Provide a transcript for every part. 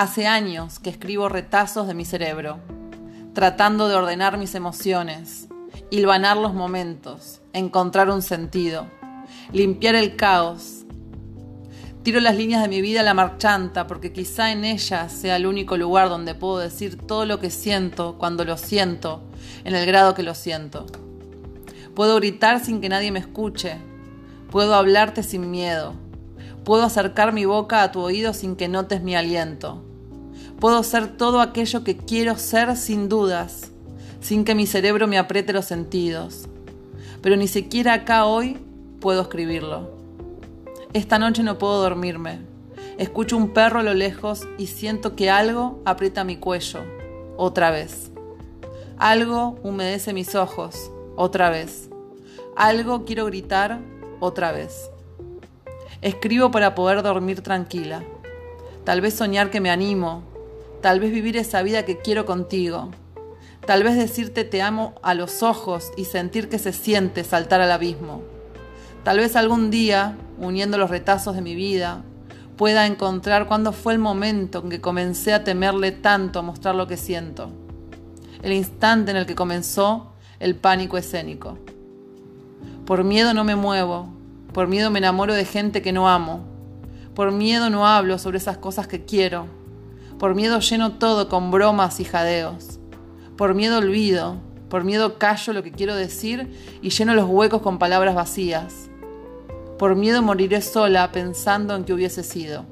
Hace años que escribo retazos de mi cerebro, tratando de ordenar mis emociones, hilvanar los momentos, encontrar un sentido, limpiar el caos. Tiro las líneas de mi vida a la marchanta porque quizá en ellas sea el único lugar donde puedo decir todo lo que siento cuando lo siento, en el grado que lo siento. Puedo gritar sin que nadie me escuche, puedo hablarte sin miedo, puedo acercar mi boca a tu oído sin que notes mi aliento. Puedo ser todo aquello que quiero ser sin dudas, sin que mi cerebro me apriete los sentidos. Pero ni siquiera acá hoy puedo escribirlo. Esta noche no puedo dormirme. Escucho un perro a lo lejos y siento que algo aprieta mi cuello, otra vez. Algo humedece mis ojos, otra vez. Algo quiero gritar, otra vez. Escribo para poder dormir tranquila. Tal vez soñar que me animo, Tal vez vivir esa vida que quiero contigo. Tal vez decirte te amo a los ojos y sentir que se siente saltar al abismo. Tal vez algún día, uniendo los retazos de mi vida, pueda encontrar cuándo fue el momento en que comencé a temerle tanto a mostrar lo que siento. El instante en el que comenzó el pánico escénico. Por miedo no me muevo, por miedo me enamoro de gente que no amo, por miedo no hablo sobre esas cosas que quiero por miedo lleno todo con bromas y jadeos. Por miedo olvido, por miedo callo lo que quiero decir y lleno los huecos con palabras vacías. Por miedo moriré sola pensando en que hubiese sido.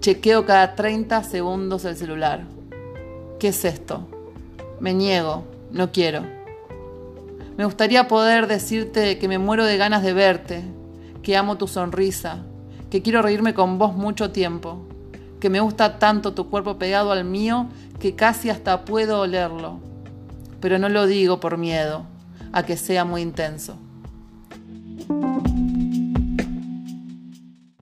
Chequeo cada 30 segundos el celular. ¿Qué es esto? Me niego, no quiero. Me gustaría poder decirte que me muero de ganas de verte, que amo tu sonrisa, que quiero reírme con vos mucho tiempo, que me gusta tanto tu cuerpo pegado al mío que casi hasta puedo olerlo. Pero no lo digo por miedo a que sea muy intenso.